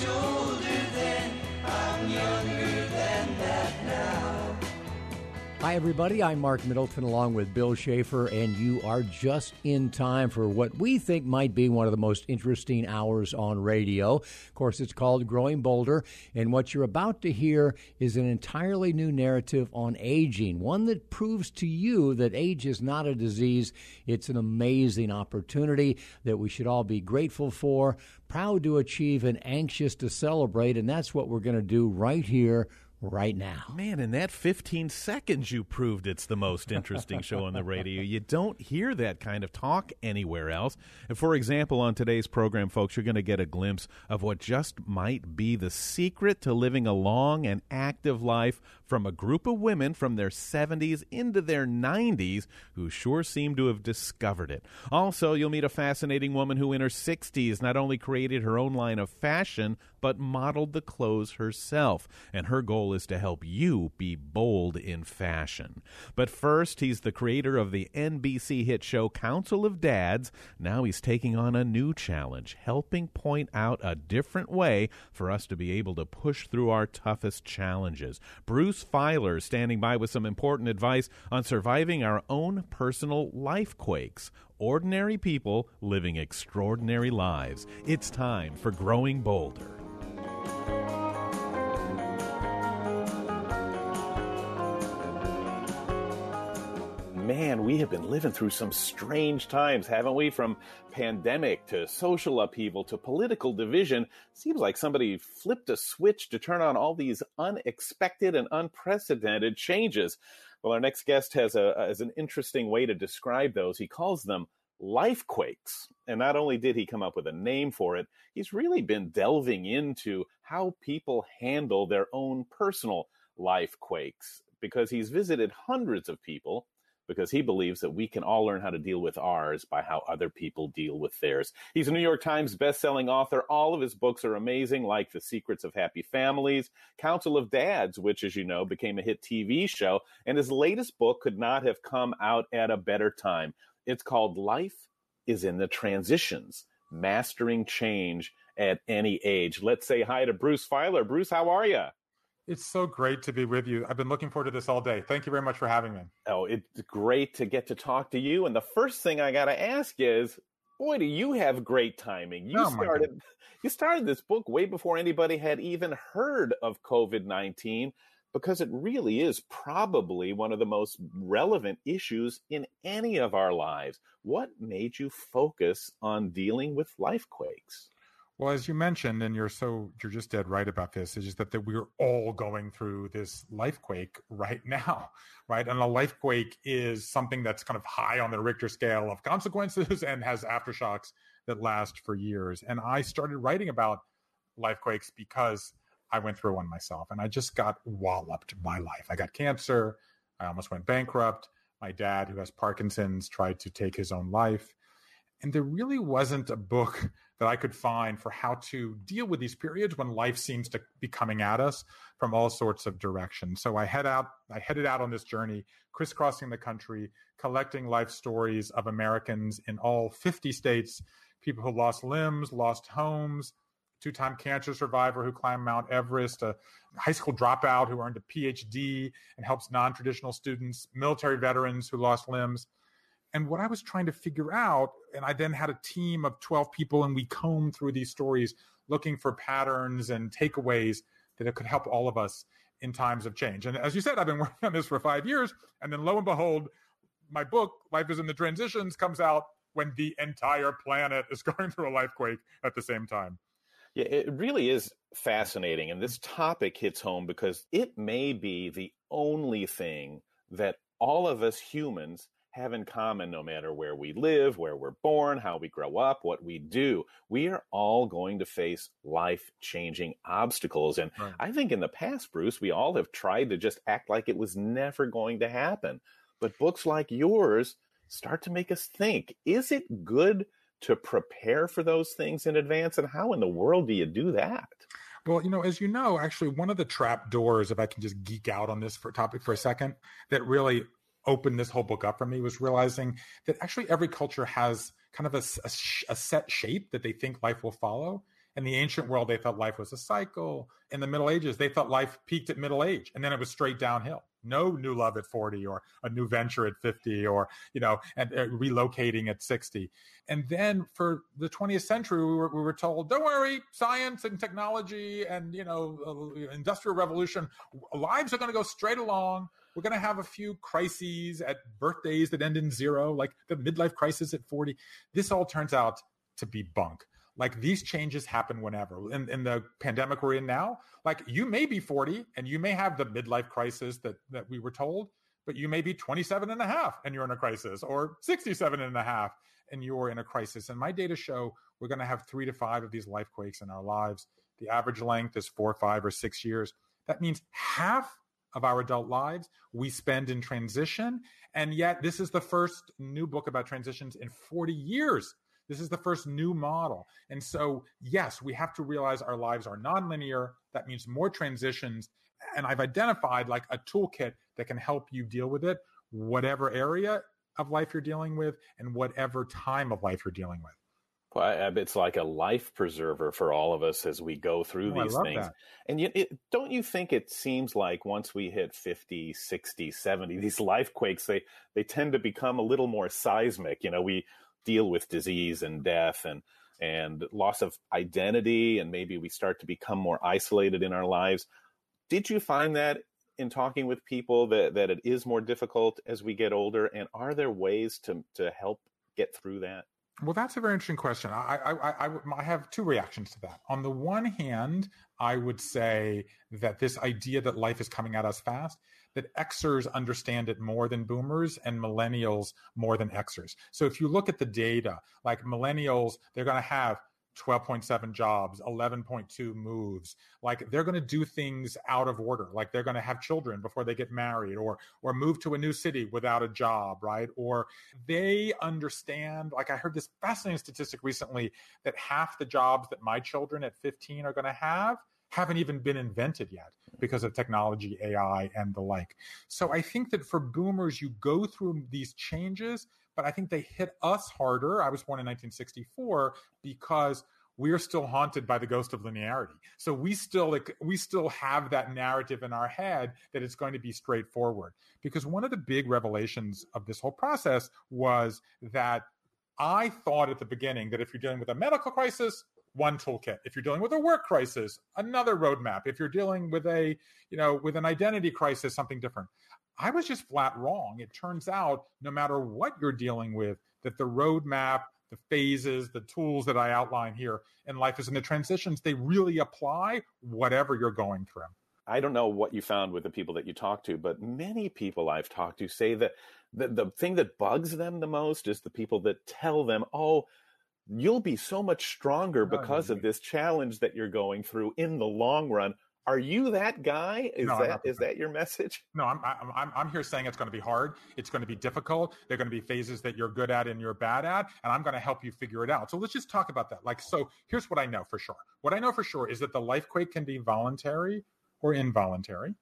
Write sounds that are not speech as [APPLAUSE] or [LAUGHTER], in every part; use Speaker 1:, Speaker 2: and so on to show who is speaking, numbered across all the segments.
Speaker 1: much
Speaker 2: Hi, everybody. I'm Mark Middleton along with Bill Schaefer, and you are just in time for what we think might be one of the most interesting hours on radio. Of course, it's called Growing Bolder, and what you're about to hear is an entirely new narrative on aging, one that proves to you that age is not a disease. It's an amazing opportunity that we should all be grateful for, proud to achieve, and anxious to celebrate, and that's what we're going to do right here right now.
Speaker 3: Man, in that 15 seconds, you proved it's the most interesting show on the radio. You don't hear that kind of talk anywhere else. And for example, on today's program, folks, you're going to get a glimpse of what just might be the secret to living a long and active life from a group of women from their 70s into their 90s who sure seem to have discovered it. Also, you'll meet a fascinating woman who in her 60s not only created her own line of fashion, but modeled the clothes herself. And her goal is to help you be bold in fashion. But first, he's the creator of the NBC hit show Council of Dads. Now he's taking on a new challenge, helping point out a different way for us to be able to push through our toughest challenges. Bruce Feiler standing by with some important advice on surviving our own personal life quakes. Ordinary people living extraordinary lives. It's time for Growing Bolder. Man, we have been living through some strange times, haven't we? From pandemic to social upheaval to political division. Seems like somebody flipped a switch to turn on all these unexpected and unprecedented changes. Well, our next guest has a has an interesting way to describe those. He calls them life quakes. And not only did he come up with a name for it, he's really been delving into how people handle their own personal life quakes because he's visited hundreds of people because he believes that we can all learn how to deal with ours by how other people deal with theirs. He's a New York Times best-selling author. All of his books are amazing, like The Secrets of Happy Families, Council of Dads, which, as you know, became a hit TV show, and his latest book could not have come out at a better time. It's called Life is in the Transitions, Mastering Change at Any Age. Let's say hi to Bruce Feiler. Bruce, how are you?
Speaker 4: It's so great to be with you. I've been looking forward to this all day. Thank you very much for having me.
Speaker 3: Oh, it's great to get to talk to you. And the first thing I got to ask is, boy, do you have great timing. You
Speaker 4: Oh,
Speaker 3: started you started this book way before anybody had even heard of COVID-19 because it really is probably one of the most relevant issues in any of our lives. What made you focus on dealing with life quakes?
Speaker 4: Well, as you mentioned, and you're so you're just dead right about this, is just that, that we're all going through this life quake right [LAUGHS] now, right? And a life quake is something that's kind of high on the Richter scale of consequences [LAUGHS] and has aftershocks that last for years. And I started writing about life quakes because I went through one myself, and I just got walloped by life. I got cancer. I almost went bankrupt. My dad, who has Parkinson's, tried to take his own life. And there really wasn't a book that I could find for how to deal with these periods when life seems to be coming at us from all sorts of directions. So I head out, I headed out on this journey, crisscrossing the country, collecting life stories of Americans in all 50 states, people who lost limbs, lost homes, two-time cancer survivor who climbed Mount Everest, a high school dropout who earned a PhD and helps non-traditional students, military veterans who lost limbs. And what I was trying to figure out, and I then had a team of 12 people, and we combed through these stories looking for patterns and takeaways that it could help all of us in times of change. And as you said, I've been [LAUGHS] working on this for five years. And then lo and behold, my book, Life is in the Transitions, comes out when the entire planet is [LAUGHS] going through a life quake at the same time.
Speaker 3: Yeah, it really is fascinating. And this topic hits home because it may be the only thing that all of us humans have in common no matter where we live, where we're born, how we grow up, what we do. We are all going to face life changing obstacles. And
Speaker 4: Right.
Speaker 3: I think in the past, Bruce, we all have tried to just act like it was never going to happen. But books like yours start to make us think is it good to prepare for those things in advance? And how in the world do you do that?
Speaker 4: Well, you know, as you know, actually, one of the trap doors, if I can just geek out on this for topic for a second, that really opened this whole book up for me was realizing that actually every culture has kind of a, a a set shape that they think life will follow. In the ancient world, they thought life was a cycle. In the Middle Ages, they thought life peaked at middle age and then it was straight downhill. No new love at 40 or a new venture at 50 or, you know, and uh, relocating at 60. And then for the 20th century, we were, we were told, don't worry, science and technology and, you know, uh, industrial revolution, lives are going to go straight along. We're going to have a few crises at birthdays that end in zero, like the midlife crisis at 40. This all turns out to be bunk. Like these changes happen whenever. In, in the pandemic we're in now, like you may be 40 and you may have the midlife crisis that, that we were told, but you may be 27 and a half and you're in a crisis or 67 and a half and you're in a crisis. And my data show we're going to have three to five of these life quakes in our lives. The average length is four, five, or six years. That means half of our adult lives we spend in transition. And yet, this is the first new book about transitions in 40 years. This is the first new model. And so, yes, we have to realize our lives are nonlinear. That means more transitions. And I've identified like a toolkit that can help you deal with it, whatever area of life you're dealing with and whatever time of life you're dealing with.
Speaker 5: Well, uh, it's like a life preserver for all of us as we go through oh, these things. That. And you, it, don't you think it seems like once we hit 50, 60, 70, [LAUGHS] these life quakes, they, they tend to become a little more seismic. You know, we deal with disease and death and, and loss of identity, and maybe we start to become more isolated in our lives. Did you find that in talking with people that, that it is more difficult as we get older? And are there ways to, to help get through that?
Speaker 4: Well, that's a very interesting question. I, I, I, I, have two reactions to that. On the one hand, I would say that this idea that life is coming at us fast, that Xers understand it more than boomers and millennials more than Xers. So if you look at the data, like millennials, they're going to have 12.7 jobs, 11.2 moves. Like they're going to do things out of order. Like they're going to have children before they get married or or move to a new city without a job, right? Or they understand like I heard this fascinating statistic recently that half the jobs that my children at 15 are going to have haven't even been invented yet because of technology, AI, and the like. So I think that for boomers, you go through these changes but I think they hit us harder. I was born in 1964 because we are still haunted by the ghost of linearity. So we still like, we still have that narrative in our head that it's going to be straightforward. Because one of the big revelations of this whole process was that I thought at the beginning that if you're dealing with a medical crisis, one toolkit. If you're dealing with a work crisis, another roadmap. If you're dealing with a, you know, with an identity crisis, something different. I was just flat wrong. It turns out, no matter what you're dealing with, that the roadmap, the phases, the tools that I outline here in life is in the transitions, they really apply whatever you're going through.
Speaker 5: I don't know what you found with the people that you talked to, but many people I've talked to say that the, the thing that bugs them the most is the people that tell them, oh, you'll be so much stronger oh, because of this challenge that you're going through in the long run. Are you that guy? Is no, that is that your message?
Speaker 4: No, I'm, I'm I'm here saying it's going to be hard. It's going to be difficult. There are going to be phases that you're good at and you're bad at, and I'm going to help you figure it out. So let's just talk about that. Like, so here's what I know for sure. What I know for sure is that the life quake can be voluntary or involuntary.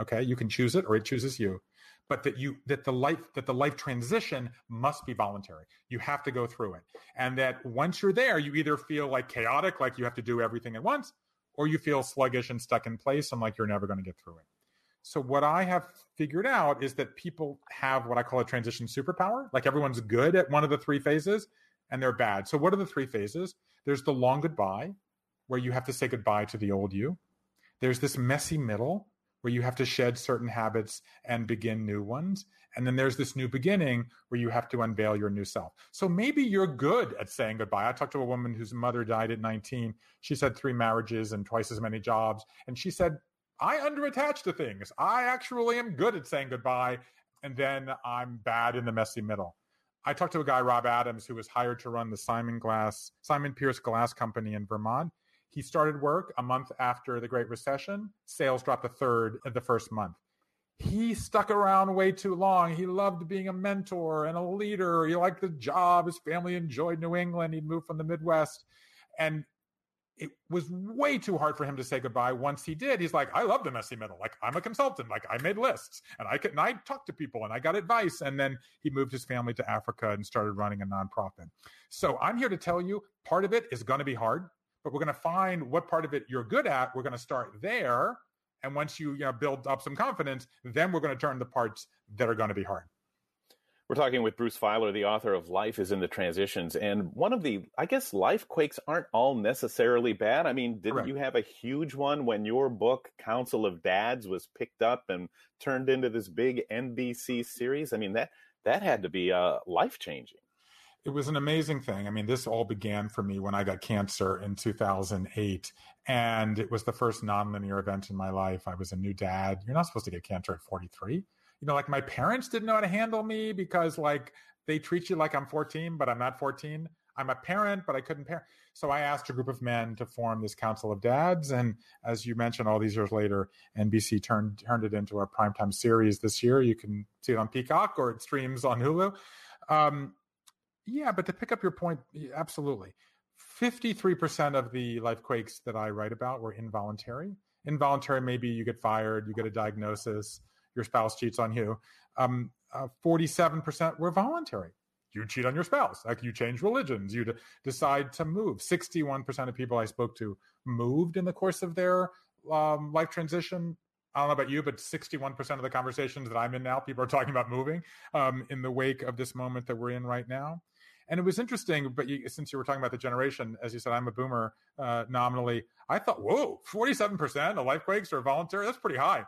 Speaker 4: Okay, you can choose it or it chooses you but that you that the life that the life transition must be voluntary you have to go through it and that once you're there you either feel like chaotic like you have to do everything at once or you feel sluggish and stuck in place and like you're never going to get through it. So what i have figured out is that people have what i call a transition superpower. Like everyone's good at one of the three phases and they're bad. So what are the three phases? There's the long goodbye where you have to say goodbye to the old you. There's this messy middle where you have to shed certain habits and begin new ones. And then there's this new beginning where you have to unveil your new self. So maybe you're good at saying goodbye. I talked to a woman whose mother died at 19. She's had three marriages and twice as many jobs. And she said, I underattach to things. I actually am good at saying goodbye. And then I'm bad in the messy middle. I talked to a guy, Rob Adams, who was hired to run the Simon Glass, Simon Pearce Glass Company in Vermont. He started work a month after the Great Recession. Sales dropped a third in the first month. He stuck around way too long. He loved being a mentor and a leader. He liked the job. His family enjoyed New England. He'd moved from the Midwest. And it was way too hard for him to say goodbye. Once he did, he's like, I love the messy middle. Like I'm a consultant. Like I made lists and I could, and I talked to people and I got advice. And then he moved his family to Africa and started running a nonprofit. So I'm here to tell you part of it is going to be hard but we're going to find what part of it you're good at. We're going to start there. And once you, you know, build up some confidence, then we're going to turn the parts that are going to be hard.
Speaker 5: We're talking with Bruce Feiler, the author of Life is in the Transitions. And one of the, I guess, life quakes aren't all necessarily bad. I mean, didn't Correct. you have a huge one when your book, Council of Dads, was picked up and turned into this big NBC series? I mean, that, that had to be uh, life changing.
Speaker 4: It was an amazing thing. I mean, this all began for me when I got cancer in 2008. And it was the first nonlinear event in my life. I was a new dad. You're not supposed to get cancer at 43 you know, like my parents didn't know how to handle me because like they treat you like I'm 14, but I'm not 14. I'm a parent, but I couldn't parent. So I asked a group of men to form this council of dads. And as you mentioned, all these years later, NBC turned turned it into a primetime series this year. You can see it on Peacock or it streams on Hulu. Um, yeah, but to pick up your point, absolutely. 53% of the life quakes that I write about were involuntary. Involuntary, maybe you get fired, you get a diagnosis, your spouse cheats on you. Um, uh, 47% were voluntary. You cheat on your spouse, like you change religions, you d- decide to move. 61% of people I spoke to moved in the course of their um, life transition. I don't know about you, but 61% of the conversations that I'm in now, people are talking about moving um, in the wake of this moment that we're in right now. And it was interesting, but you, since you were talking about the generation, as you said, I'm a boomer uh, nominally. I thought, whoa, 47% of life quakes are voluntary. That's pretty high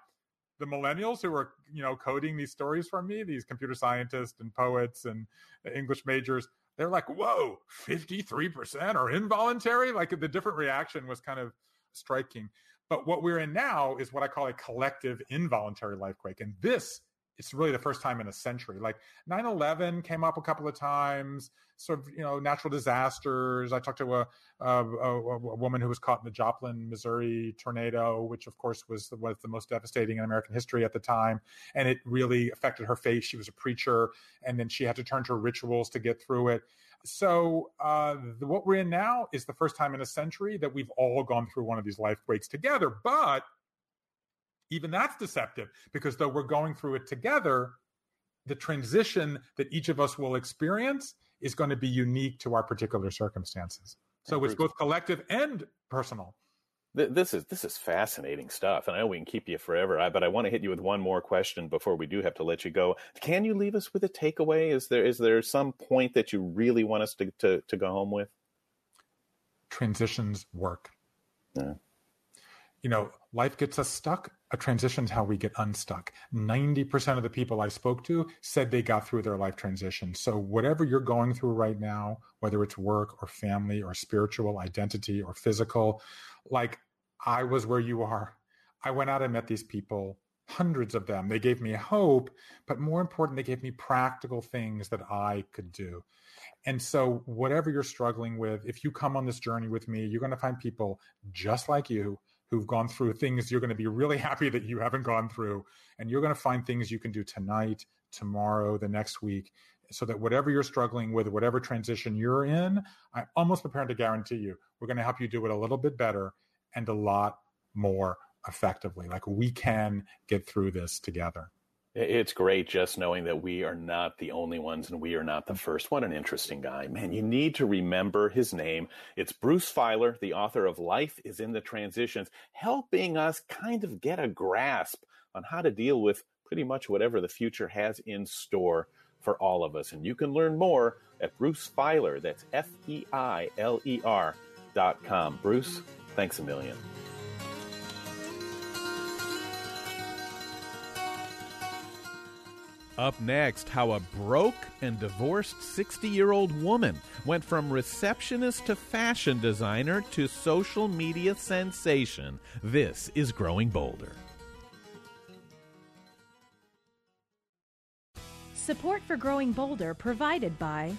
Speaker 4: the millennials who are you know coding these stories for me these computer scientists and poets and english majors they're like whoa 53% are involuntary like the different reaction was kind of striking but what we're in now is what i call a collective involuntary life quake and this it's really the first time in a century. Like 9/11 came up a couple of times. Sort of, you know, natural disasters. I talked to a, a, a, a woman who was caught in the Joplin, Missouri tornado, which of course was the, was the most devastating in American history at the time, and it really affected her faith. She was a preacher, and then she had to turn to rituals to get through it. So uh, the, what we're in now is the first time in a century that we've all gone through one of these life quakes together, but even that's deceptive because though we're going through it together, the transition that each of us will experience is going to be unique to our particular circumstances. So it's both collective and personal.
Speaker 5: This is this is fascinating stuff, and I know we can keep you forever. but I want to hit you with one more question before we do have to let you go. Can you leave us with a takeaway? Is there is there some point that you really want us to to, to go home with?
Speaker 4: Transitions work. Yeah. You know, life gets us stuck a transition is how we get unstuck. 90% of the people I spoke to said they got through their life transition. So, whatever you're going through right now, whether it's work or family or spiritual identity or physical, like I was where you are. I went out and met these people, hundreds of them. They gave me hope, but more important, they gave me practical things that I could do. And so, whatever you're struggling with, if you come on this journey with me, you're going to find people just like you who've gone through things you're going to be really happy that you haven't gone through. And you're going to find things you can do tonight, tomorrow, the next week, so that whatever you're struggling with, whatever transition you're in, I'm almost prepared to guarantee you, we're going to help you do it a little bit better and a lot more effectively. Like we can get through this together.
Speaker 5: It's great just knowing that we are not the only ones and we are not the first. What an interesting guy. Man, you need to remember his name. It's Bruce Feiler, the author of Life is in the Transitions, helping us kind of get a grasp on how to deal with pretty much whatever the future has in store for all of us. And you can learn more at Bruce Feiler. That's F E I L E R dot com. Bruce, thanks a million.
Speaker 3: Up next, how a broke and divorced 60 year old woman went from receptionist to fashion designer to social media sensation. This is Growing Bolder.
Speaker 6: Support for Growing Bolder provided by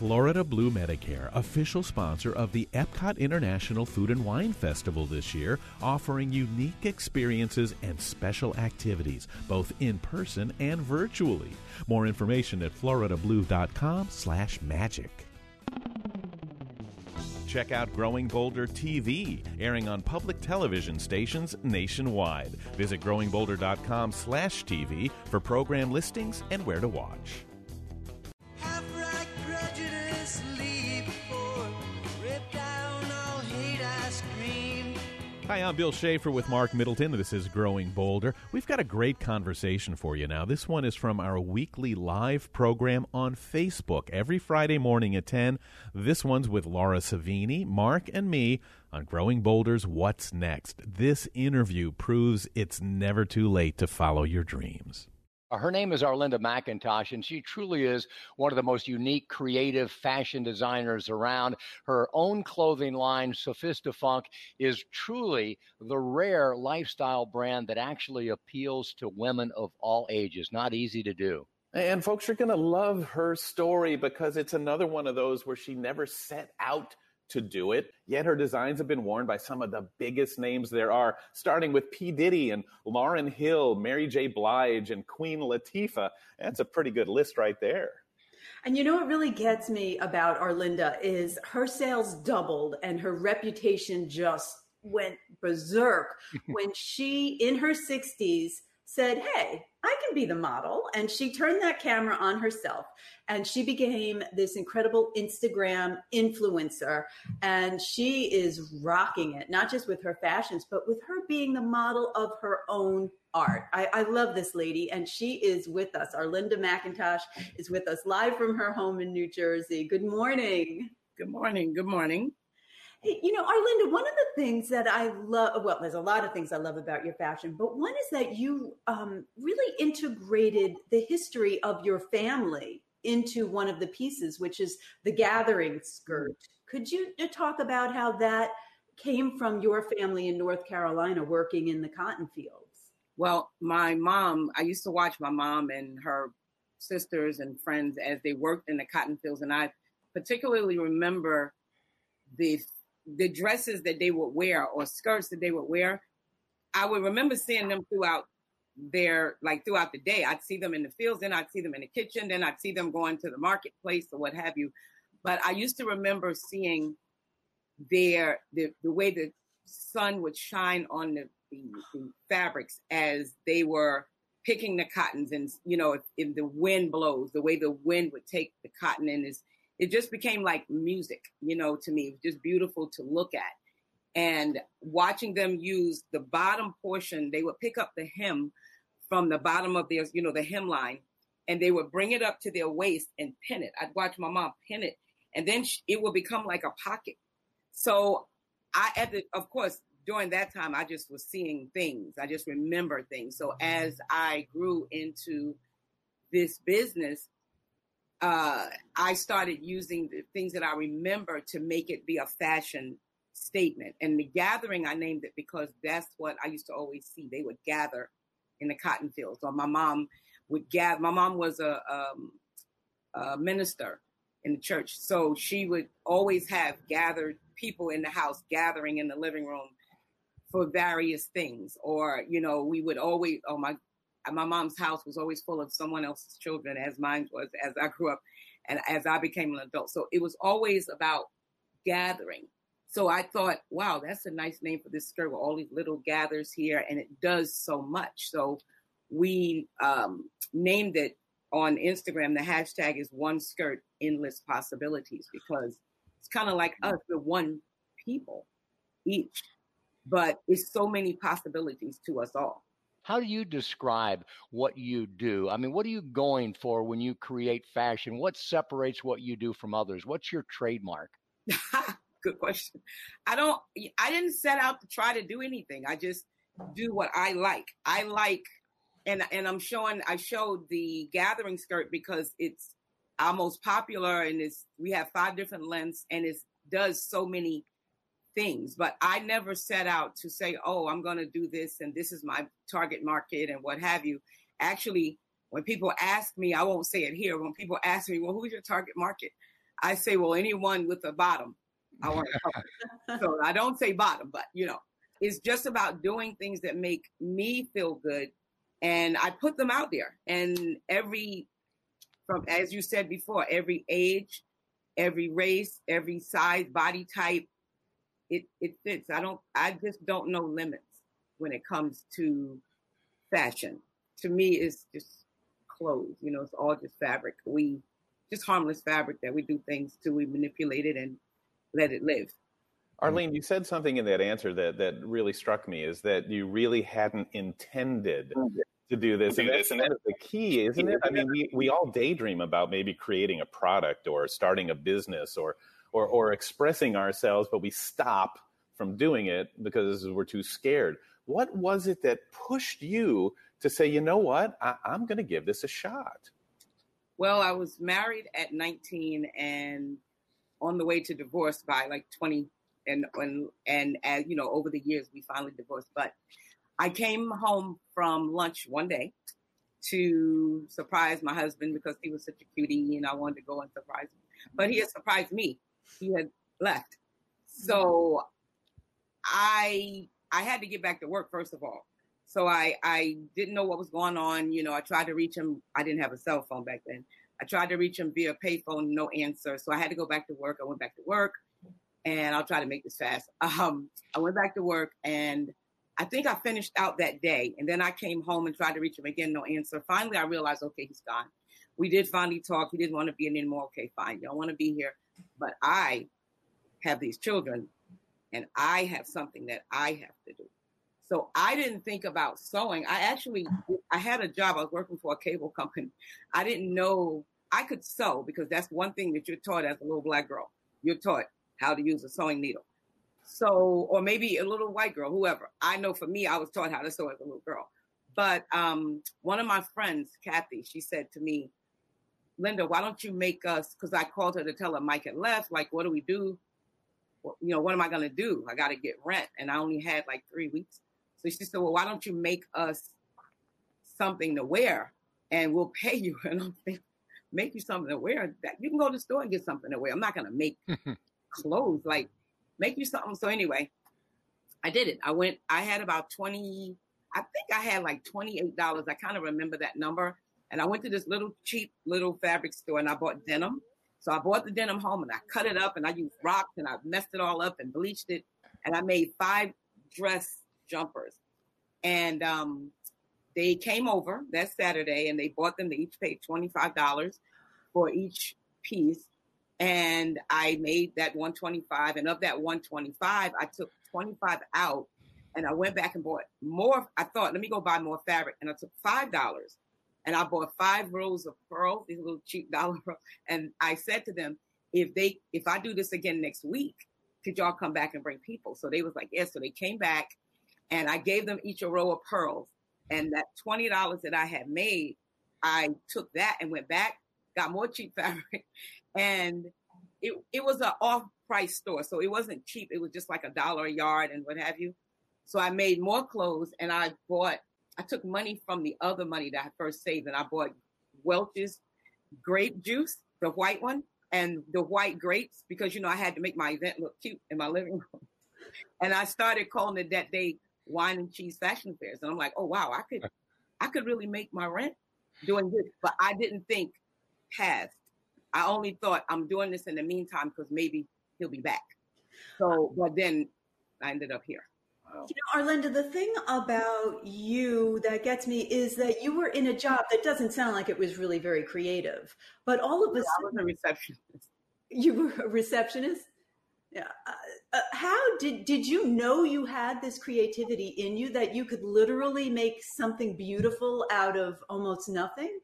Speaker 3: Florida Blue Medicare, official sponsor of the Epcot International Food and Wine Festival this year, offering unique experiences and special activities, both in person and virtually. More information at floridablue.com/magic. Check out Growing Bolder TV, airing on public television stations nationwide. Visit growingbolder.com/tv for program listings and where to watch. I'm Bill Schaefer with Mark Middleton. This is Growing Bolder. We've got a great conversation for you now. This one is from our weekly live program on Facebook every Friday morning at 10. This one's with Laura Savini, Mark, and me on Growing Bolder's What's Next. This interview proves it's never too late to follow your dreams.
Speaker 2: Uh, her name is Arlinda McIntosh, and she truly is one of the most unique, creative fashion designers around. Her own clothing line, Sophistafunk, is truly the rare lifestyle brand that actually appeals to women of all ages. Not easy to do.
Speaker 5: And folks are going to love her story because it's another one of those where she never set out to do it. Yet her designs have been worn by some of the biggest names there are, starting with P. Diddy and Lauryn Hill, Mary J. Blige, and Queen Latifah. That's a pretty good list right there.
Speaker 7: And you know what really gets me about Arlinda is her sales doubled and her reputation just went berserk [LAUGHS] when she, in her 60s, said, Hey, I can be the model. And she turned that camera on herself and she became this incredible Instagram influencer. And she is rocking it, not just with her fashions, but with her being the model of her own art. I, I love this lady, and she is with us. Arlinda McIntosh is with us live from her home in New Jersey. Good morning.
Speaker 8: Good morning. Good morning.
Speaker 7: You know, Arlinda, one of the things that I love, well, there's a lot of things I love about your fashion, but one is that you um, really integrated the history of your family into one of the pieces, which is the gathering skirt. Could you uh, talk about how that came from your family in North Carolina working in the cotton fields?
Speaker 8: Well, my mom, I used to watch my mom and her sisters and friends as they worked in the cotton fields. And I particularly remember the the dresses that they would wear or skirts that they would wear, I would remember seeing them throughout their like throughout the day. I'd see them in the fields, then I'd see them in the kitchen, then I'd see them going to the marketplace or what have you. But I used to remember seeing their the, the way the sun would shine on the, the, the fabrics as they were picking the cottons and you know if, if, the wind blows the way the wind would take the cotton and is it just became like music, you know, to me. It was just beautiful to look at. And watching them use the bottom portion, they would pick up the hem from the bottom of their, you know, the hemline, and they would bring it up to their waist and pin it. I'd watch my mom pin it, and then it would become like a pocket. So I, at the, of course, during that time, I just was seeing things. I just remember things. So as I grew into this business, uh, I started using the things that I remember to make it be a fashion statement. And the gathering, I named it because that's what I used to always see. They would gather in the cotton fields, or my mom would gather. My mom was a, um, a minister in the church, so she would always have gathered people in the house, gathering in the living room for various things. Or you know, we would always. Oh my my mom's house was always full of someone else's children, as mine was as I grew up and as I became an adult. So it was always about gathering. So I thought, wow, that's a nice name for this skirt with all these little gathers here, and it does so much. So we um, named it on Instagram. The hashtag is one skirt, endless possibilities, because it's kind of like us, the one people each, but it's so many possibilities to us all.
Speaker 2: How do you describe what you do? I mean, what are you going for when you create fashion? What separates what you do from others? What's your trademark? [LAUGHS]
Speaker 8: Good question. I don't, I didn't set out to try to do anything. I just do what I like. I like, and, and I'm showing, I showed the gathering skirt because it's our most popular and it's, we have five different lengths and it does so many things, but I never set out to say, oh, I'm going to do this and this is my target market and what have you. Actually, when people ask me, I won't say it here. When people ask me, well, who's your target market? I say, well, anyone with a bottom. I want to [LAUGHS] so I don't say bottom, but you know, it's just about doing things that make me feel good. And I put them out there. And every, from as you said before, every age, every race, every size, body type, it it fits. I don't I just don't know limits when it comes to fashion. To me, it's just clothes. You know, it's all just fabric. We just harmless fabric that we do things to. We manipulate it and let it live.
Speaker 5: Arlene, you said something in that answer that, that really struck me is that you really hadn't intended to do this. And that's, and the key, isn't it? I mean, we, we all daydream about maybe creating a product or starting a business or, or, or expressing ourselves, but we stop from doing it because we're too scared. What was it that pushed you to say, you know what, I, I'm going to give this a shot?
Speaker 8: Well, I was married at 19 and on the way to divorce by like 20 and and and as you know over the years we finally divorced but i came home from lunch one day to surprise my husband because he was such a cutie and i wanted to go and surprise him but he had surprised me he had left so i i had to get back to work first of all so i i didn't know what was going on you know i tried to reach him i didn't have a cell phone back then i tried to reach him via payphone no answer so i had to go back to work i went back to work and I'll try to make this fast. [LAUGHS] Um, I went back to work and I think I finished out that day. And then I came home and tried to reach him again, no answer. Finally, I realized, okay, he's gone. We did finally talk. He didn't want to be in anymore. Okay, fine. You don't want to be here. But I have these children and I have something that I have to do. So I didn't think about sewing. I actually, I had a job. I was working for a cable company. I didn't know I could sew because that's one thing that you're taught as a little black girl. You're taught how to use a sewing needle. So, or maybe a little white girl, whoever. I know for me, I was taught how to sew as a little girl. But um, one of my friends, Kathy, she said to me, Linda, why don't you make us? Because I called her to tell her Mike had left. Like, what do we do? Well, you know, what am I going to do? I got to get rent. And I only had like three weeks. So she said, well, why don't you make us something to wear and we'll [LAUGHS] pay you? And I'm thinking, make you something to wear. That you can go to the store and get something to wear. I'm not going to make [LAUGHS] mm-hmm. clothes, like make you something. So anyway, I did it. I went, I had about 20, I think I had like $28. I kind of remember that number. And I went to this little cheap little fabric store and I bought denim. So I bought the denim home and I cut it up and I used rocks and I messed it all up and bleached it. And I made five dress jumpers. And um, they came over that Saturday and they bought them. They each paid $25 for each piece and I made that 125. And of that 125, I took 25 out and I went back and bought more. I thought, let me go buy more fabric. And I took $5 and I bought five rows of pearls, these little cheap [LAUGHS] dollar pearls. And I said to them, if they, if I do this again next week, could y'all come back and bring people? So they was like, yes. So they came back and I gave them each a row of pearls. And that $20 that I had made, I took that and went back, got more cheap [LAUGHS] fabric and it it was an off price store, so it wasn't cheap. It was just like a dollar a yard and what have you. So I made more clothes, and I bought. I took money from the other money that I first saved, and I bought Welch's grape juice, the white one, and the white grapes because you know I had to make my event look cute in my living room. [LAUGHS] And I started calling it that day wine and cheese fashion fairs, and I'm like, oh wow, I could, I could really make my rent doing this, but I didn't think past I only thought I'm doing this in the meantime because maybe he'll be back. So, but then I ended up here.
Speaker 7: You know, Arlinda, the thing about you that gets me is that you were in a job that doesn't sound like it was really very creative, but all of a
Speaker 8: sudden, I was a receptionist.
Speaker 7: You were a receptionist. Yeah. Uh, uh, how did did you know you had this creativity in you that you could literally make something beautiful out of almost nothing?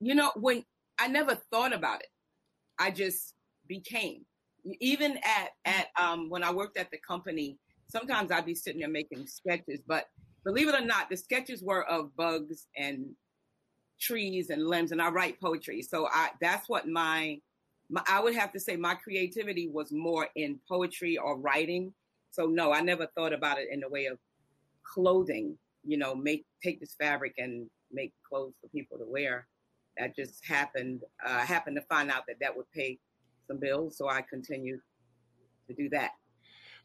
Speaker 8: You know, when I never thought about it. I just became. Even at at um, when I worked at the company, sometimes I'd be sitting there making sketches, but believe it or not, the sketches were of bugs and trees and limbs, and I write poetry. So I that's what my, my I would have to say my creativity was more in poetry or writing. So no, I never thought about it in the way of clothing. You know, make take this fabric and make clothes for people to wear that just happened. Uh, I happened to find out that that would pay some bills, so I continued to do that.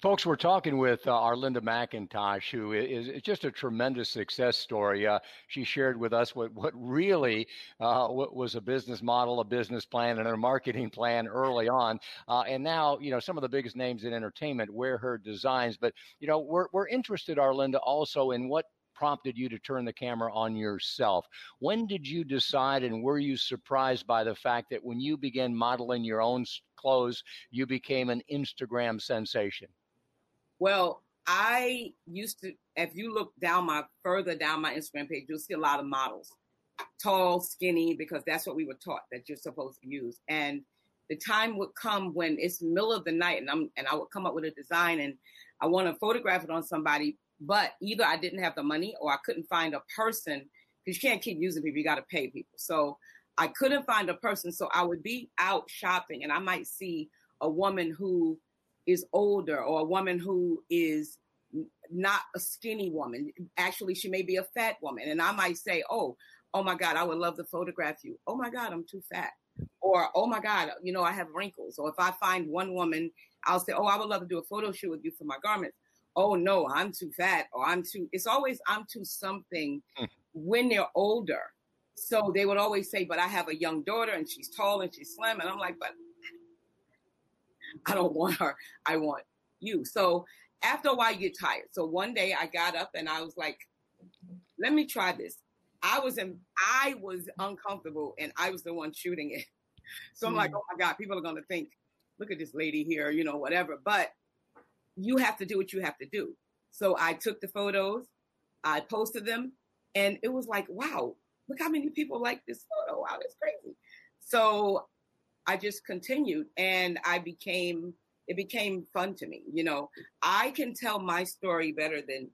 Speaker 2: Folks, we're talking with uh, Arlinda McIntosh, who is, is, just a tremendous success story. Uh, she shared with us what, what really uh, what was a business model, a business plan, and a marketing plan early on. Uh, and now, you know, some of the biggest names in entertainment wear her designs. But, you know, we're, we're interested, Arlinda, also in what prompted you to turn the camera on yourself. When did you decide, and were you surprised by the fact that when you began modeling your own clothes, you became an Instagram sensation?
Speaker 8: Well, I used to, if you look down my further down my Instagram page, you'll see a lot of models, tall, skinny, because that's what we were taught that you're supposed to use. And the time would come when it's middle of the night, and I'm and I would come up with a design, and I want to photograph it on somebody, but either I didn't have the money or I couldn't find a person because you can't keep using people; you got to pay people. So I couldn't find a person, so I would be out shopping, and I might see a woman who is older or a woman who is not a skinny woman. Actually, she may be a fat woman. And I might say, Oh, oh my God, I would love to photograph you. Oh my God, I'm too fat. Or, oh my God, you know, I have wrinkles. Or if I find one woman, I'll say, Oh, I would love to do a photo shoot with you for my garments. Oh no, I'm too fat. Or I'm too, it's always, I'm too something hmm. when they're older. So they would always say, But I have a young daughter and she's tall and she's slim. And I'm like, But I don't want her. I want you. So after a while, you get tired. So one day I got up and I was like, let me try this. I was in, I was uncomfortable and I was the one shooting it. [LAUGHS] So I'm mm. like, oh my God, people are going to think, look at this lady here, you know, whatever. But you have to do what you have to do. So I took the photos, I posted them, and it was like, wow, look how many people like this photo. Wow, that's crazy. So I just continued and I became, it became fun to me. You know, I can tell my story better than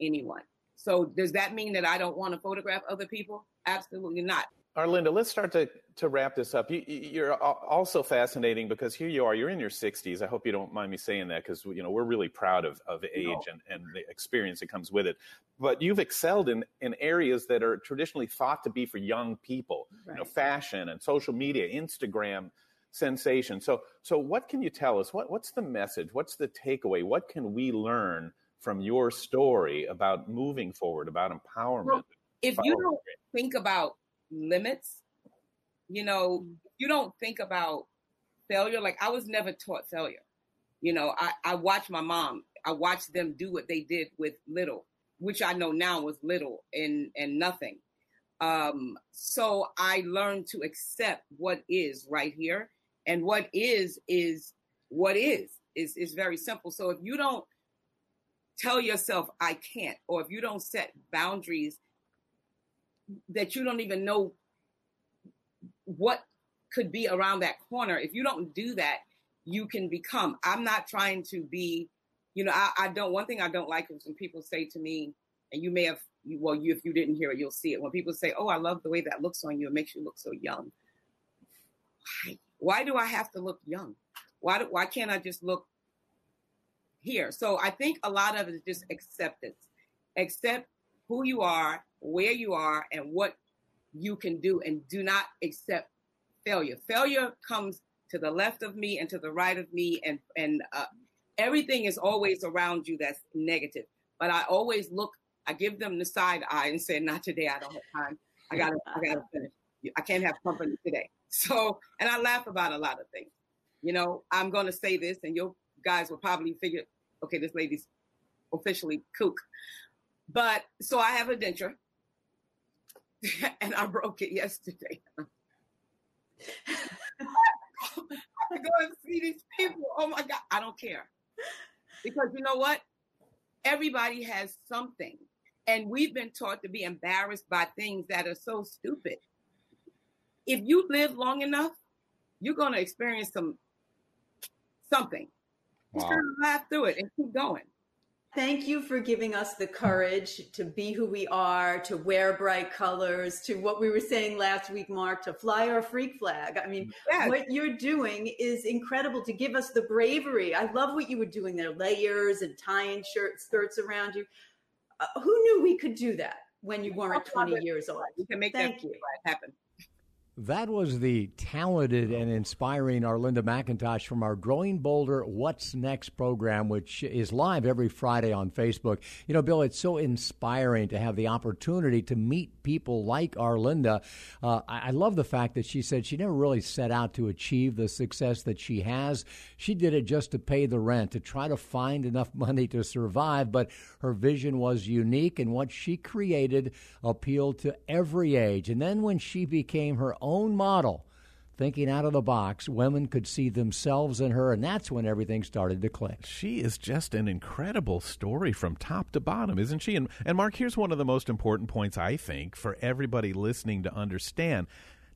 Speaker 8: anyone. So does that mean that I don't want to photograph other people? Absolutely not.
Speaker 5: Arlinda, let's start to, to wrap this up. You, are also fascinating because here you are, you're in your 60s. I hope you don't mind me saying that because you know we're really proud of, of age no. and, and the experience that comes with it. But you've excelled in, in areas that are traditionally thought to be for young people, right. you know, fashion and social media, Instagram sensation. So, so what can you tell us? What, what's the message? What's the takeaway? What can we learn from your story about moving forward, about empowerment? Well,
Speaker 8: if you don't think about limits. You know, you don't think about failure. Like I was never taught failure. You know, I, I watched my mom. I watched them do what they did with little, which I know now was little and and nothing. Um, so I learned to accept what is right here, and what is is what is is is very simple. So if you don't tell yourself I can't, or if you don't set boundaries that you don't even know what could be around that corner. If you don't do that, you can become. I'm not trying to be, you know, I, I don't. One thing I don't like is when people say to me, and you may have, well, you if you didn't hear it, you'll see it. When people say, "Oh, I love the way that looks on you. It makes you look so young." Why? Why do I have to look young? Why do, why can't I just look here? So I think a lot of it is just acceptance. Accept who you are, where you are, and what you can do, and do not accept failure. Failure comes to the left of me and to the right of me, and and uh, everything is always around you that's negative. But I always look. I give them the side eye and say, "Not today. I don't have time. I gotta. I gotta finish. I can't have company today." So, and I laugh about a lot of things. You know, I'm to say this, and you guys will probably figure, okay, this lady's officially kook. But so I have a denture [LAUGHS] and I broke it yesterday. [LAUGHS] I go and see these people. Oh my God. I don't care. Because you know what? Everybody has something. And we've been taught to be embarrassed by things that are so stupid. If you live long enough, you're going to experience some something. Wow. Just kind of laugh through it and keep going.
Speaker 7: Thank you for giving us the courage to be who we are, to wear bright colors, to what we were saying last week, Mark, to fly our freak flag. I mean, yes. what you're doing is incredible to give us the bravery. I love what you were doing there layers and tying shirts, skirts around you. Uh, who knew we could do that when you weren't 20 years old?
Speaker 8: You can make Thank that you. happen.
Speaker 2: That was the talented and inspiring Arlinda McIntosh from our Growing Bolder What's Next program, which is live every Friday on Facebook. You know, Bill, it's so inspiring to have the opportunity to meet people like Arlinda. Uh, I, I love the fact that she said she never really set out to achieve the success that she has. She did it just to pay the rent, to try to find enough [LAUGHS] money to survive, but her vision was unique, and what she created appealed to every age. And then when she became her own model, thinking out of the box, women could see themselves in her, and that's when everything started to click.
Speaker 3: She is just an incredible story from top to bottom, isn't she? And, and Mark, here's one of the most important points, I think, for everybody listening to understand.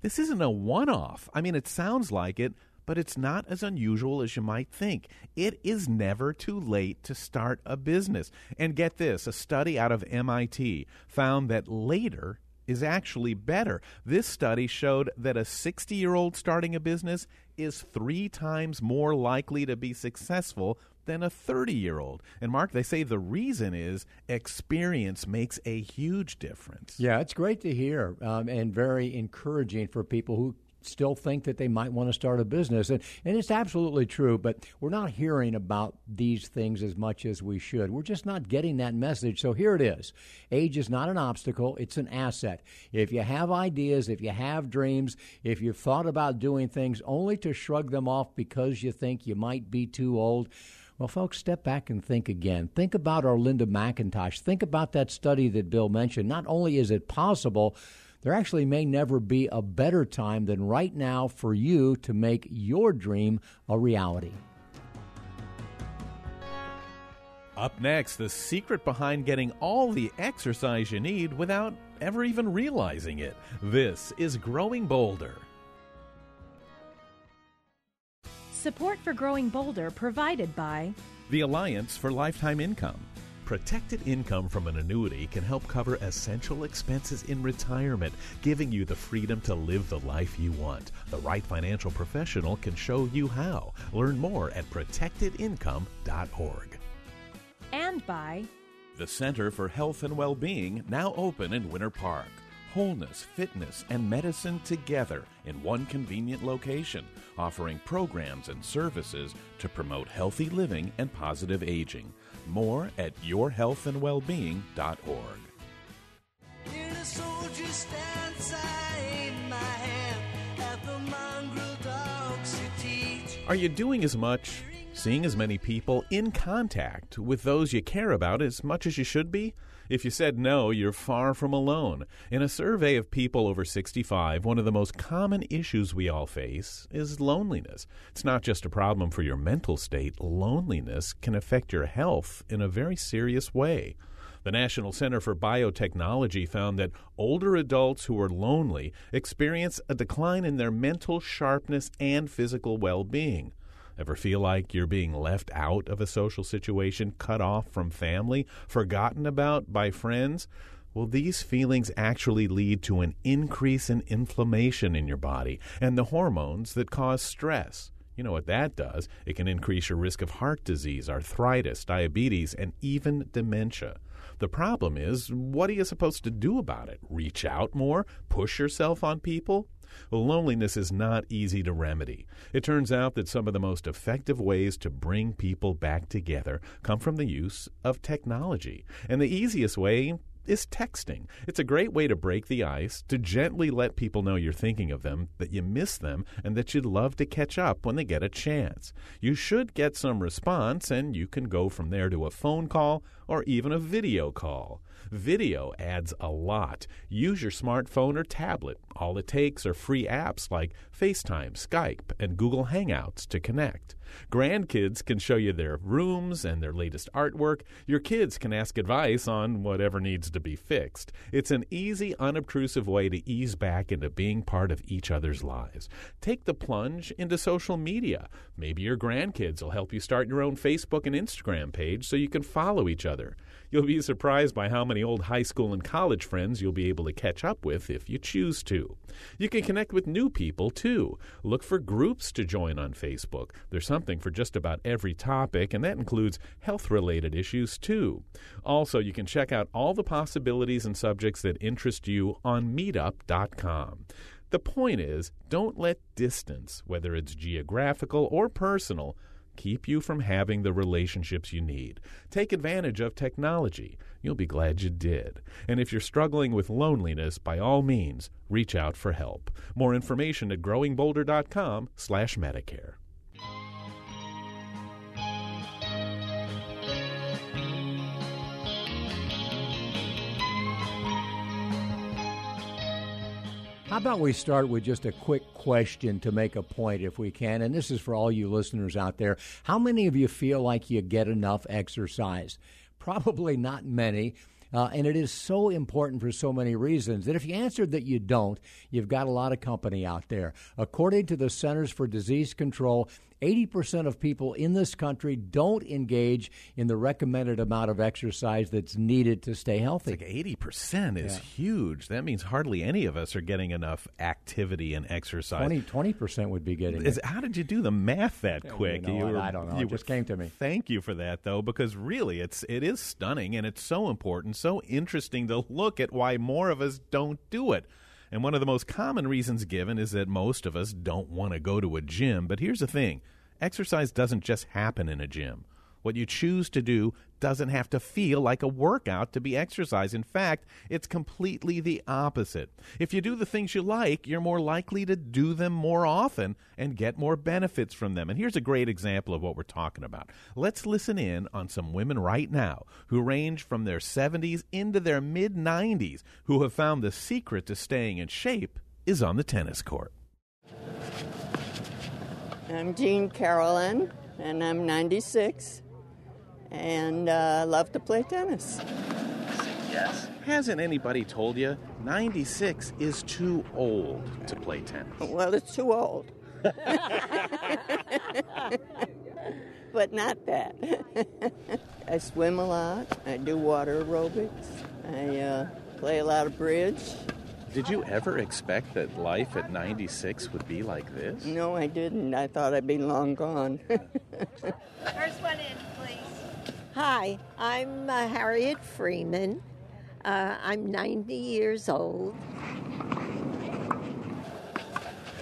Speaker 3: This isn't a one off. I mean, it sounds like it, but it's not as unusual as you might think. It is never too late to start a business. And get this a study out of MIT found that later is actually better. This study showed that a 60 year old starting a business is three times more likely to be successful than a 30 year old. And Mark, they say the reason is experience makes a huge difference.
Speaker 2: Yeah, it's great to hear um, and very encouraging for people who still think that they might want to start a business. And, and it's absolutely true, but we're not hearing about these things as much as we should. We're just not getting that message. So here it is age is not an obstacle, it's an asset. If you have ideas, if you have dreams, if you've thought about doing things only to shrug them off because you think you might be too old, well, folks, step back and think again. Think about Arlinda McIntosh. Think about that study that Bill mentioned. Not only is it possible, there actually may never be a better time than right now for you to make your dream a reality.
Speaker 3: Up next, the secret behind getting all the exercise you need without ever even realizing it. This is Growing Bolder.
Speaker 6: Support for Growing Bolder provided by
Speaker 3: the Alliance for Lifetime Income. Protected income from an annuity can help cover essential expenses in retirement, giving you the freedom to live the life you want. The right financial professional can show you how. Learn more at protectedincome.org.
Speaker 6: And by
Speaker 3: the Center for Health and Well-being, now open in Winter Park. Wholeness, fitness, and medicine together in one convenient location, offering programs and services to promote healthy living and positive aging. More at yourhealthandwellbeing.org. Are you doing as much, seeing as many people, in contact with those you care about as much as you should be? If you said no, you're far from alone. In a survey of people over 65, one of the most common issues we all face is loneliness. It's not just a problem for your mental state, loneliness can affect your health in a very serious way. The National Center for Biotechnology found that older adults who are lonely experience a decline in their mental sharpness and physical well being. Ever feel like you're being left out of a social situation, cut off from family, forgotten about by friends? Well, these feelings actually lead to an increase in inflammation in your body and the hormones that cause stress. You know what that does? It can increase your risk of heart disease, arthritis, diabetes, and even dementia. The problem is, what are you supposed to do about it? Reach out more? Push yourself on people? Loneliness is not easy to remedy. It turns out that some of the most effective ways to bring people back together come from the use of technology. And the easiest way is texting. It's a great way to break the ice, to gently let people know you're thinking of them, that you miss them, and that you'd love to catch up when they get a chance. You should get some response, and you can go from there to a phone call or even a video call. Video adds a lot. Use your smartphone or tablet. All it takes are free apps like FaceTime, Skype, and Google Hangouts to connect. Grandkids can show you their rooms and their latest artwork. Your kids can ask advice on whatever needs to be fixed. It's an easy, unobtrusive way to ease back into being part of each other's lives. Take the plunge into social media. Maybe your grandkids will help you start your own Facebook and Instagram page so you can follow each other. You'll be surprised by how many old high school and college friends you'll be able to catch up with if you choose to. You can connect with new people too. Look for groups to join on Facebook. There's something for just about every topic, and that includes health related issues too. Also, you can check out all the possibilities and subjects that interest you on meetup.com. The point is, don't let distance, whether it's geographical or personal, keep you from having the relationships you need. Take advantage of technology. You'll be glad you did. And if you're struggling with loneliness, by all means, reach out for help. More information at growingbolder.com slash Medicare.
Speaker 2: How about we start with just a quick question to make a point, if we can? And this is for all you listeners out there. How many of you feel like you get enough exercise? Probably not many. Uh, and it is so important for so many reasons that if you answered that you don't, you've got a lot of company out there. According to the Centers for Disease Control, 80% of people in this country don't engage in the recommended amount of exercise that's needed to stay healthy.
Speaker 3: It's like 80% is yeah. huge. That means hardly any of us are getting enough activity and exercise.
Speaker 2: 20, percent would be getting
Speaker 3: is, How did you do the math that yeah, quick?
Speaker 2: You know, were, I don't know. it just came to me.
Speaker 3: Thank you for that, though, because really it's, it is stunning and it's so important, so interesting to look at why more of us don't do it. And one of the most common reasons given is that most of us don't want to go to a gym. But here's the thing exercise doesn't just happen in a gym. What you choose to do doesn't have to feel like a workout to be exercise. In fact, it's completely the opposite. If you do the things you like, you're more likely to do them more often and get more benefits from them. And here's a great example of what we're talking about. Let's listen in on some women right now who range from their 70s into their mid 90s who have found the secret to staying in shape is on the tennis court.
Speaker 9: I'm Jean Carolyn, and I'm 96 and uh, love to play tennis.
Speaker 3: Yes. Hasn't anybody told you 96 is too old to play tennis?
Speaker 9: Well, it's too old. [LAUGHS] [LAUGHS] but not that. [LAUGHS] I swim a lot. I do water aerobics. I uh, play a lot of bridge.
Speaker 3: Did you ever expect that life at 96 would be like this?
Speaker 9: No, I didn't. I thought I'd be long gone.
Speaker 10: First one in, please.
Speaker 11: Hi, I'm uh, Harriet Freeman. Uh, I'm 90 years old.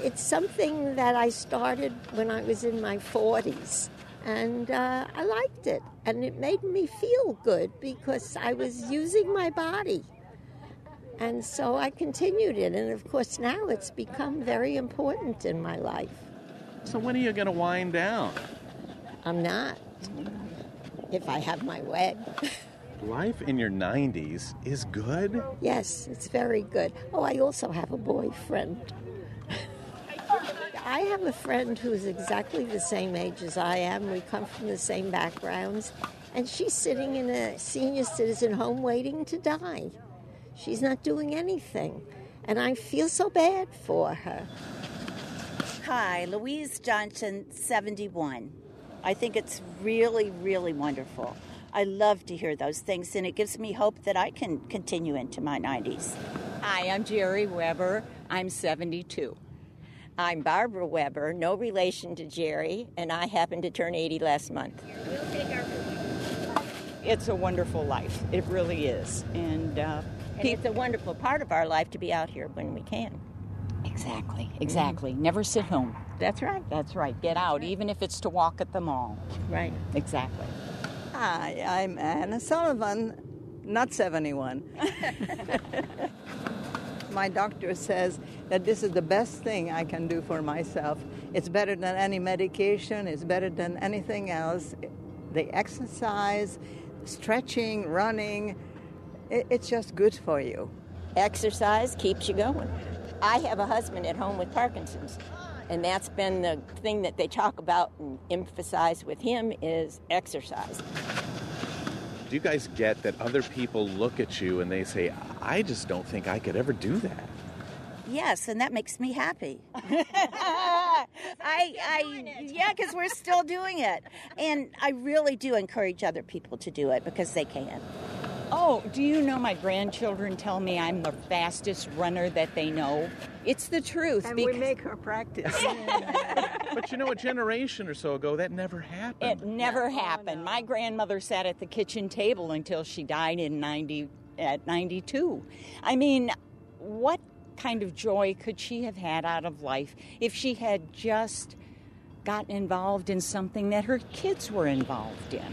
Speaker 11: It's something that I started when I was in my 40s, and uh, I liked it. And it made me feel good because I was using my body. And so I continued it, and of course, now it's become very important in my life.
Speaker 3: So, when are you going to wind down?
Speaker 11: I'm not if I have my way.
Speaker 3: Life in your 90s is good?
Speaker 11: Yes, it's very good. Oh, I also have a boyfriend. I have a friend who is exactly the same age as I am. We come from the same backgrounds. And she's sitting in a senior citizen home waiting to die. She's not doing anything. And I feel so bad for her.
Speaker 12: Hi, Louise Johnson, 71. I think it's really, really wonderful. I love to hear those things, and it gives me hope that I can continue into my 90s.
Speaker 13: Hi, I'm Jerry Weber. I'm 72.
Speaker 14: I'm Barbara Weber, no relation to Jerry, and I happened to turn 80 last month.
Speaker 13: It's a wonderful life. It really is. And, uh,
Speaker 14: and it's a wonderful part of our life to be out here when we can.
Speaker 13: Exactly, exactly. Mm. Never sit home.
Speaker 14: That's right.
Speaker 13: That's right. Get out, right. even if it's to walk at the mall.
Speaker 14: Right.
Speaker 13: Exactly.
Speaker 15: Hi, I'm Anna Sullivan, not 71. [LAUGHS] My doctor says that this is the best thing I can do for myself. It's better than any medication, it's better than anything else. The exercise, stretching, running, it's just good for you.
Speaker 14: Exercise keeps you going. I have a husband at home with Parkinson's, and that's been the thing that they talk about and emphasize with him is exercise.
Speaker 3: Do you guys get that other people look at you and they say, I just don't think I could ever do that?
Speaker 12: Yes, and that makes me happy. [LAUGHS] [LAUGHS] I, I, yeah, because we're still doing it, and I really do encourage other people to do it because they can.
Speaker 13: Oh, do you know my grandchildren tell me I'm the fastest runner that they know? It's the truth.
Speaker 15: And we make her practice. [LAUGHS]
Speaker 3: but you know, a generation or so ago, that never happened.
Speaker 13: It never no, happened. No. My grandmother sat at the kitchen table until she died in 90, at 92. I mean, what kind of joy could she have had out of life if she had just gotten involved in something that her kids were involved in?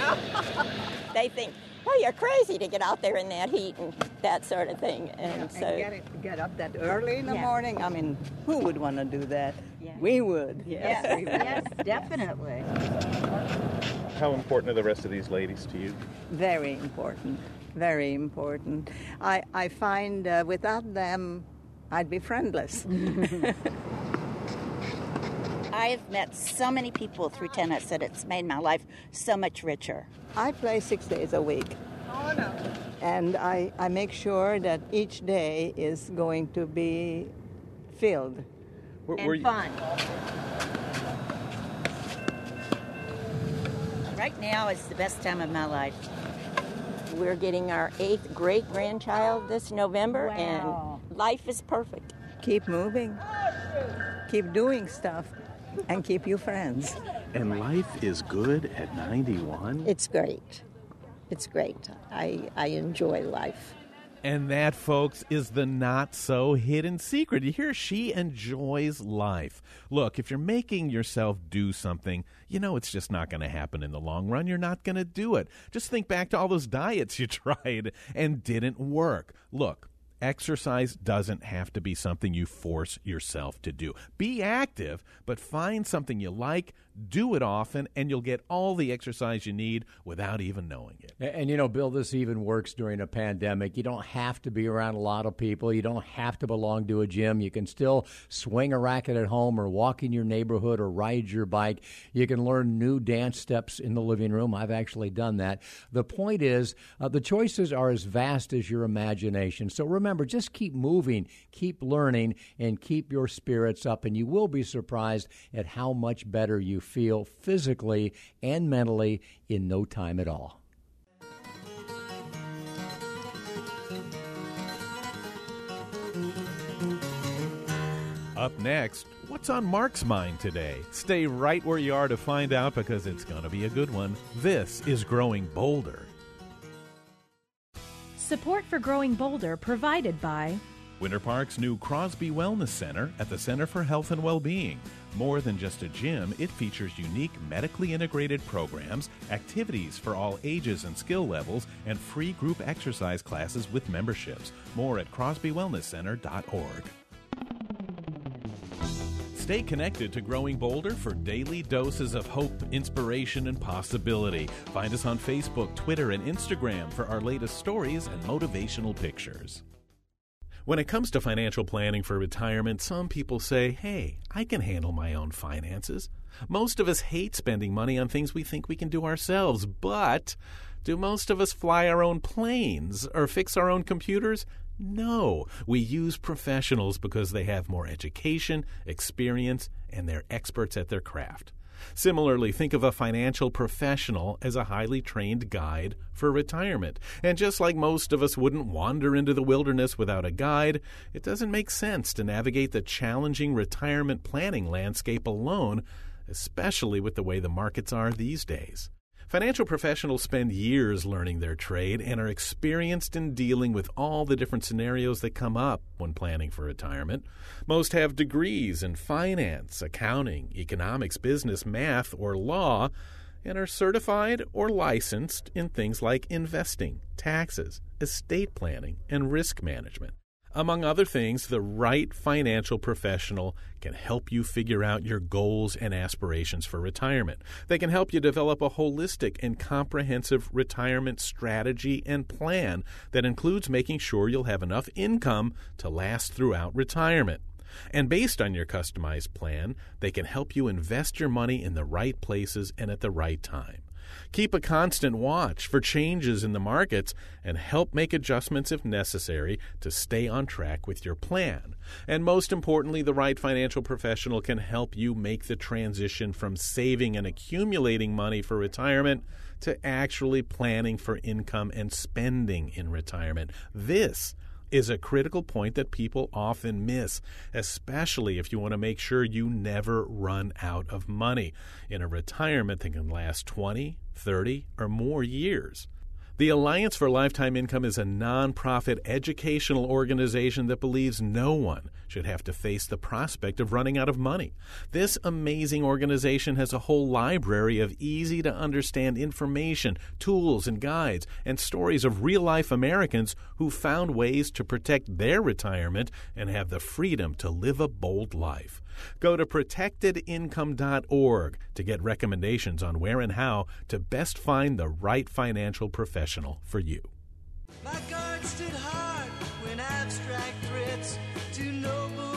Speaker 13: [LAUGHS]
Speaker 14: they think oh, you're crazy to get out there in that heat and that sort of thing. And
Speaker 15: yeah,
Speaker 14: so
Speaker 15: and get, it, get up that early in the yeah. morning. I mean, who would want to do that? Yeah. We would.
Speaker 12: Yes, yes, yes definitely.
Speaker 3: How important are the rest of these ladies to you?
Speaker 15: Very important. Very important. I, I find uh, without them, I'd be friendless. [LAUGHS]
Speaker 12: I've met so many people through tennis that it's made my life so much richer.
Speaker 15: I play six days a week. Oh, no. And I, I make sure that each day is going to be filled
Speaker 12: and were fun. Right now is the best time of my life.
Speaker 14: We're getting our eighth great grandchild this November, wow. and life is perfect.
Speaker 15: Keep moving, keep doing stuff, and keep you friends.
Speaker 3: And life is good at 91?
Speaker 11: It's great. It's great. I, I enjoy life.
Speaker 3: And that, folks, is the not so hidden secret. You hear she enjoys life. Look, if you're making yourself do something, you know it's just not going to happen in the long run. You're not going to do it. Just think back to all those diets you [LAUGHS] tried and didn't work. Look, Exercise doesn't have to be something you force yourself to do. Be active, but find something you like, do it often, and you'll get all the exercise you need without even knowing it.
Speaker 2: And, and, you know, Bill, this even works during a pandemic. You don't have to be around a lot of people. You don't have to belong to a gym. You can still swing a racket at home or walk in your neighborhood or ride your bike. You can learn new dance steps in the living room. I've actually done that. The point is, uh, the choices are as vast as your imagination. So remember, just keep moving, keep learning, and keep your spirits up, and you will be surprised at how much better you feel physically and mentally in no time at all.
Speaker 3: Up next, what's on Mark's mind today? Stay right where you are to find out because it's going to be a good one. This is Growing Bolder.
Speaker 6: Support for Growing Bolder provided by
Speaker 3: Winter Park's new Crosby Wellness Center at the Center for Health and Well-Being. More than just a gym, it features unique medically integrated programs, activities for all ages and skill levels, and free group exercise classes with memberships. More at crosbywellnesscenter.org. Stay connected to Growing Bolder for daily doses of hope, inspiration, and possibility. Find us on Facebook, Twitter, and Instagram for our latest stories and motivational pictures. When it comes to financial planning for retirement, some people say, hey, I can handle my own finances. Most of us hate spending money on things we think we can do ourselves, but do most of us fly our own planes or fix our own computers? No, we use professionals because they have more education, experience, and they're experts at their craft. Similarly, think of a financial professional as a highly trained guide for retirement. And just like most of us wouldn't wander into the wilderness without a guide, it doesn't make sense to navigate the challenging retirement planning landscape alone, especially with the way the markets are these days. Financial professionals spend years learning their trade and are experienced in dealing with all the different scenarios that come up when planning for retirement. Most have degrees in finance, accounting, economics, business, math, or law, and are certified or licensed in things like investing, taxes, estate planning, and risk management. Among other things, the right financial professional can help you figure out your goals and aspirations for retirement. They can help you develop a holistic and comprehensive retirement strategy and plan that includes making sure you'll have enough income to last throughout retirement. And based on your customized plan, they can help you invest your money in the right places and at the right time. Keep a constant watch for changes in the markets and help make adjustments if necessary to stay on track with your plan. And most importantly, the right financial professional can help you make the transition from saving and accumulating money for retirement to actually planning for income and spending in retirement. This is a critical point that people often miss, especially if you want to make sure you never run out of money in a retirement that can last 20, 30, or more years. The Alliance for Lifetime Income is a nonprofit educational organization that believes no one should have to face the prospect of running out of money. This amazing organization has a whole library of easy to understand information, tools, and guides, and stories of real life Americans who found ways to protect their retirement and have the freedom to live a bold life. Go to protectedincome.org to get recommendations on where and how to best find the right financial professional for you. My guard stood hard
Speaker 1: when abstract threats noble to neglect.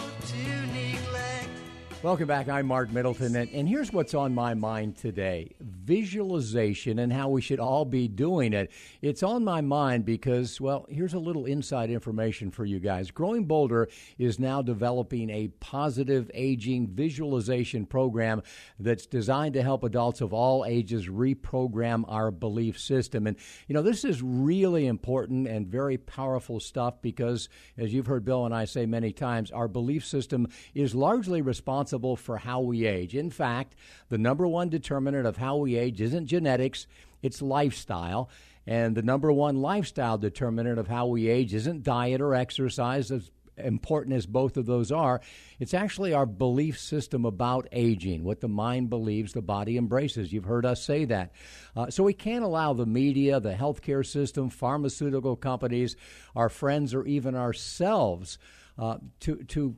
Speaker 2: Welcome back. I'm Mark Middleton, and, and, here's what's on my mind today visualization and how we should all be doing it. It's on my mind because, well, here's a little inside information for you guys. Growing Bolder is now developing a positive aging visualization program that's designed to help adults of all ages reprogram our belief system. And, you know, this is really important and very powerful stuff because, as you've heard Bill and I say many times, our belief system is largely responsible responsible for how we age. In fact, the number one determinant of how we age isn't genetics, it's lifestyle. And the number one lifestyle determinant of how we age isn't diet or exercise, as important as both of those are. It's actually our belief system about aging, what the mind believes the body embraces. You've heard us say that. Uh, so we can't allow the media, the healthcare system, pharmaceutical companies, our friends, or even ourselves. Uh, to to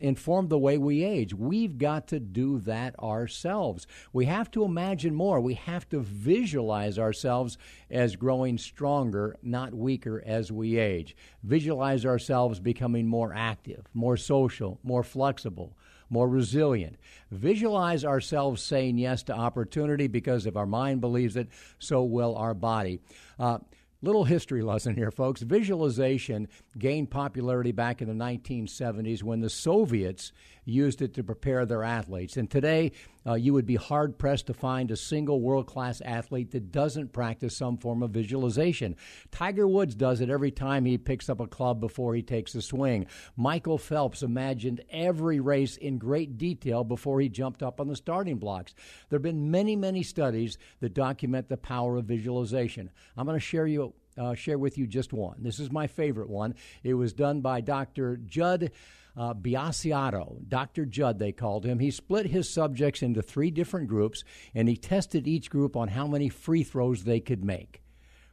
Speaker 2: inform the way we age. We've got to do that ourselves. We have to imagine more. We have to visualize ourselves as growing stronger, not weaker as we age. Visualize ourselves becoming more active, more social, more flexible, more resilient. Visualize ourselves saying yes to opportunity because if our mind believes it, so will our body. Uh, Little history lesson here, folks. Visualization gained popularity back in the 1970s when the Soviets used it to prepare their athletes. And today, uh, you would be hard pressed to find a single world class athlete that doesn't practice some form of visualization. Tiger Woods does it every time he picks up a club before he takes a swing. Michael Phelps imagined every race in great detail before he jumped up on the starting blocks. There have been many, many studies that document the power of visualization. I'm going to share you uh, share with you just one. This is my favorite one. It was done by Dr. Judd uh, Biasiotto, Dr. Judd, they called him. He split his subjects into three different groups and he tested each group on how many free throws they could make.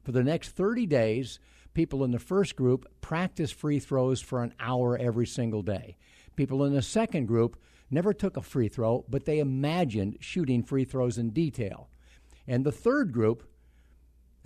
Speaker 2: For the next 30 days, people in the first group practiced free throws for an hour every single day. People in the second group never took a free throw, but they imagined shooting free throws in detail. And the third group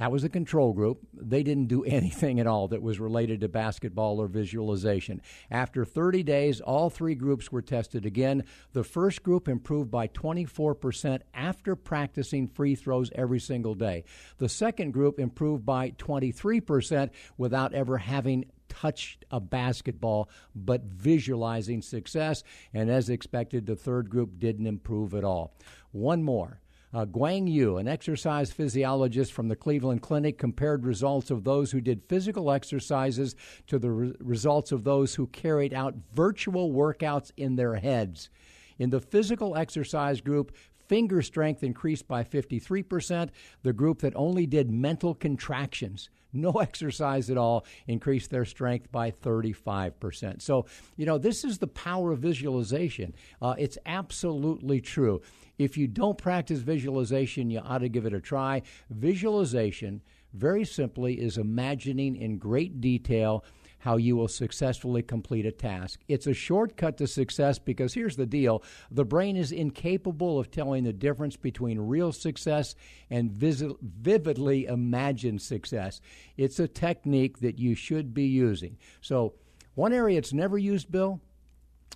Speaker 2: that was a control group. They didn't do [LAUGHS] anything at all that was related to basketball or visualization. After 30 days, all three groups were tested again. The first group improved by 24% after practicing free throws every single day. The second group improved by 23% without ever having touched a basketball, but visualizing success. And as expected, the third group didn't improve at all. One more. Uh, Guang Yue, an exercise physiologist from the Cleveland Clinic, compared results of those who did physical exercises to the re- results of those who carried out virtual workouts in their heads. In the physical exercise group, finger strength increased by 53%. The group that only did mental contractions, no [LAUGHS] exercise at all, increased their strength by 35%. So, you know, this is the power of visualization. Uh, it's absolutely true. If you don't practice visualization, you ought to give it a try. Visualization, very simply, is imagining in great detail how you will successfully complete a task. It's a shortcut to success because here's the deal the brain is incapable of telling the difference between real success and vis- vividly imagined success. It's a technique that you should be using. So, one area it's never used, Bill,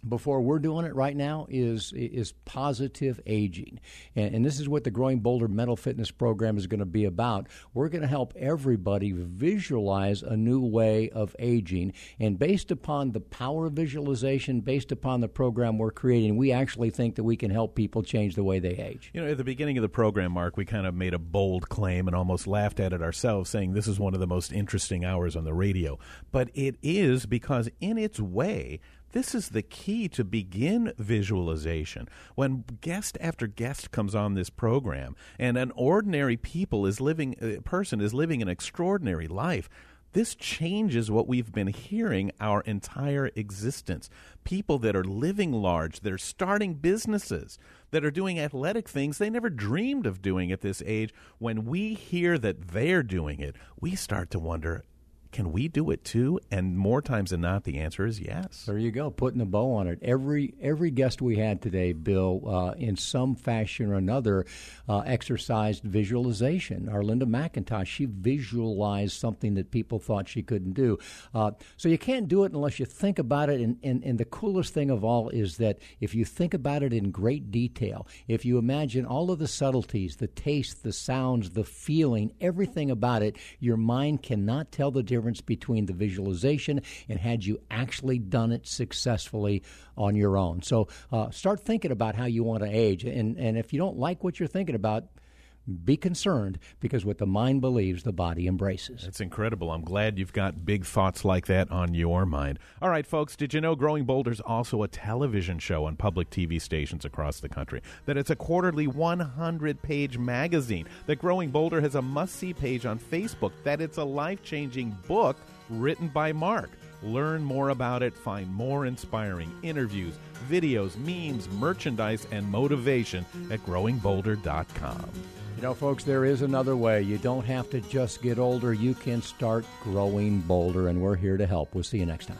Speaker 2: before we're doing it right now is is positive aging, and, and, this is what the Growing Bolder Mental Fitness Program is going to be about. We're going to help everybody visualize a new way of aging, and based upon the power of visualization, based upon the program we're creating, we actually think that we can help people change the way they age.
Speaker 3: You know, at the beginning of the program, Mark, we kind of made a bold claim and almost laughed at it ourselves, saying this is one of the most interesting hours on the radio, but it is because in its way this is the key to begin visualization. When guest after guest comes on this program and an ordinary people is living person is living an extraordinary life, this changes what we've been hearing our entire existence. People that are living large, that are starting businesses, that are doing athletic things they never dreamed of doing at this age. When we hear that they're doing it, we start to wonder Can we do it too? And more times than not, the answer is yes.
Speaker 2: There you go, putting a bow on it. Every every guest we had today, Bill, uh, in some fashion or another, uh, exercised visualization. Arlinda McIntosh, she visualized something that people thought she couldn't do. Uh, so you can't do it unless you think about it. And, and, and the coolest thing of all is that if you think about it in great detail, if you imagine all of the subtleties, the taste, the sounds, the feeling, everything about it, your mind cannot tell the difference difference between the visualization and had you actually done it successfully on your own. So uh, start thinking about how you want to age. And, and if you don't like what you're thinking about, be concerned because what the mind believes, the body embraces.
Speaker 3: That's incredible. I'm glad you've got big thoughts like that on your mind. All right, folks, did you know Growing Bolder is also a television show on public TV stations across the country? That it's a quarterly 100 page magazine? That Growing Bolder has a must see page on Facebook? That it's a life changing book written by Mark? Learn more about it, find more inspiring interviews, videos, memes, merchandise, and motivation at growingbolder.com.
Speaker 2: You know, folks, there is another way. You don't have to just get older, you can start growing bolder, and we're here to help. We'll see you next time.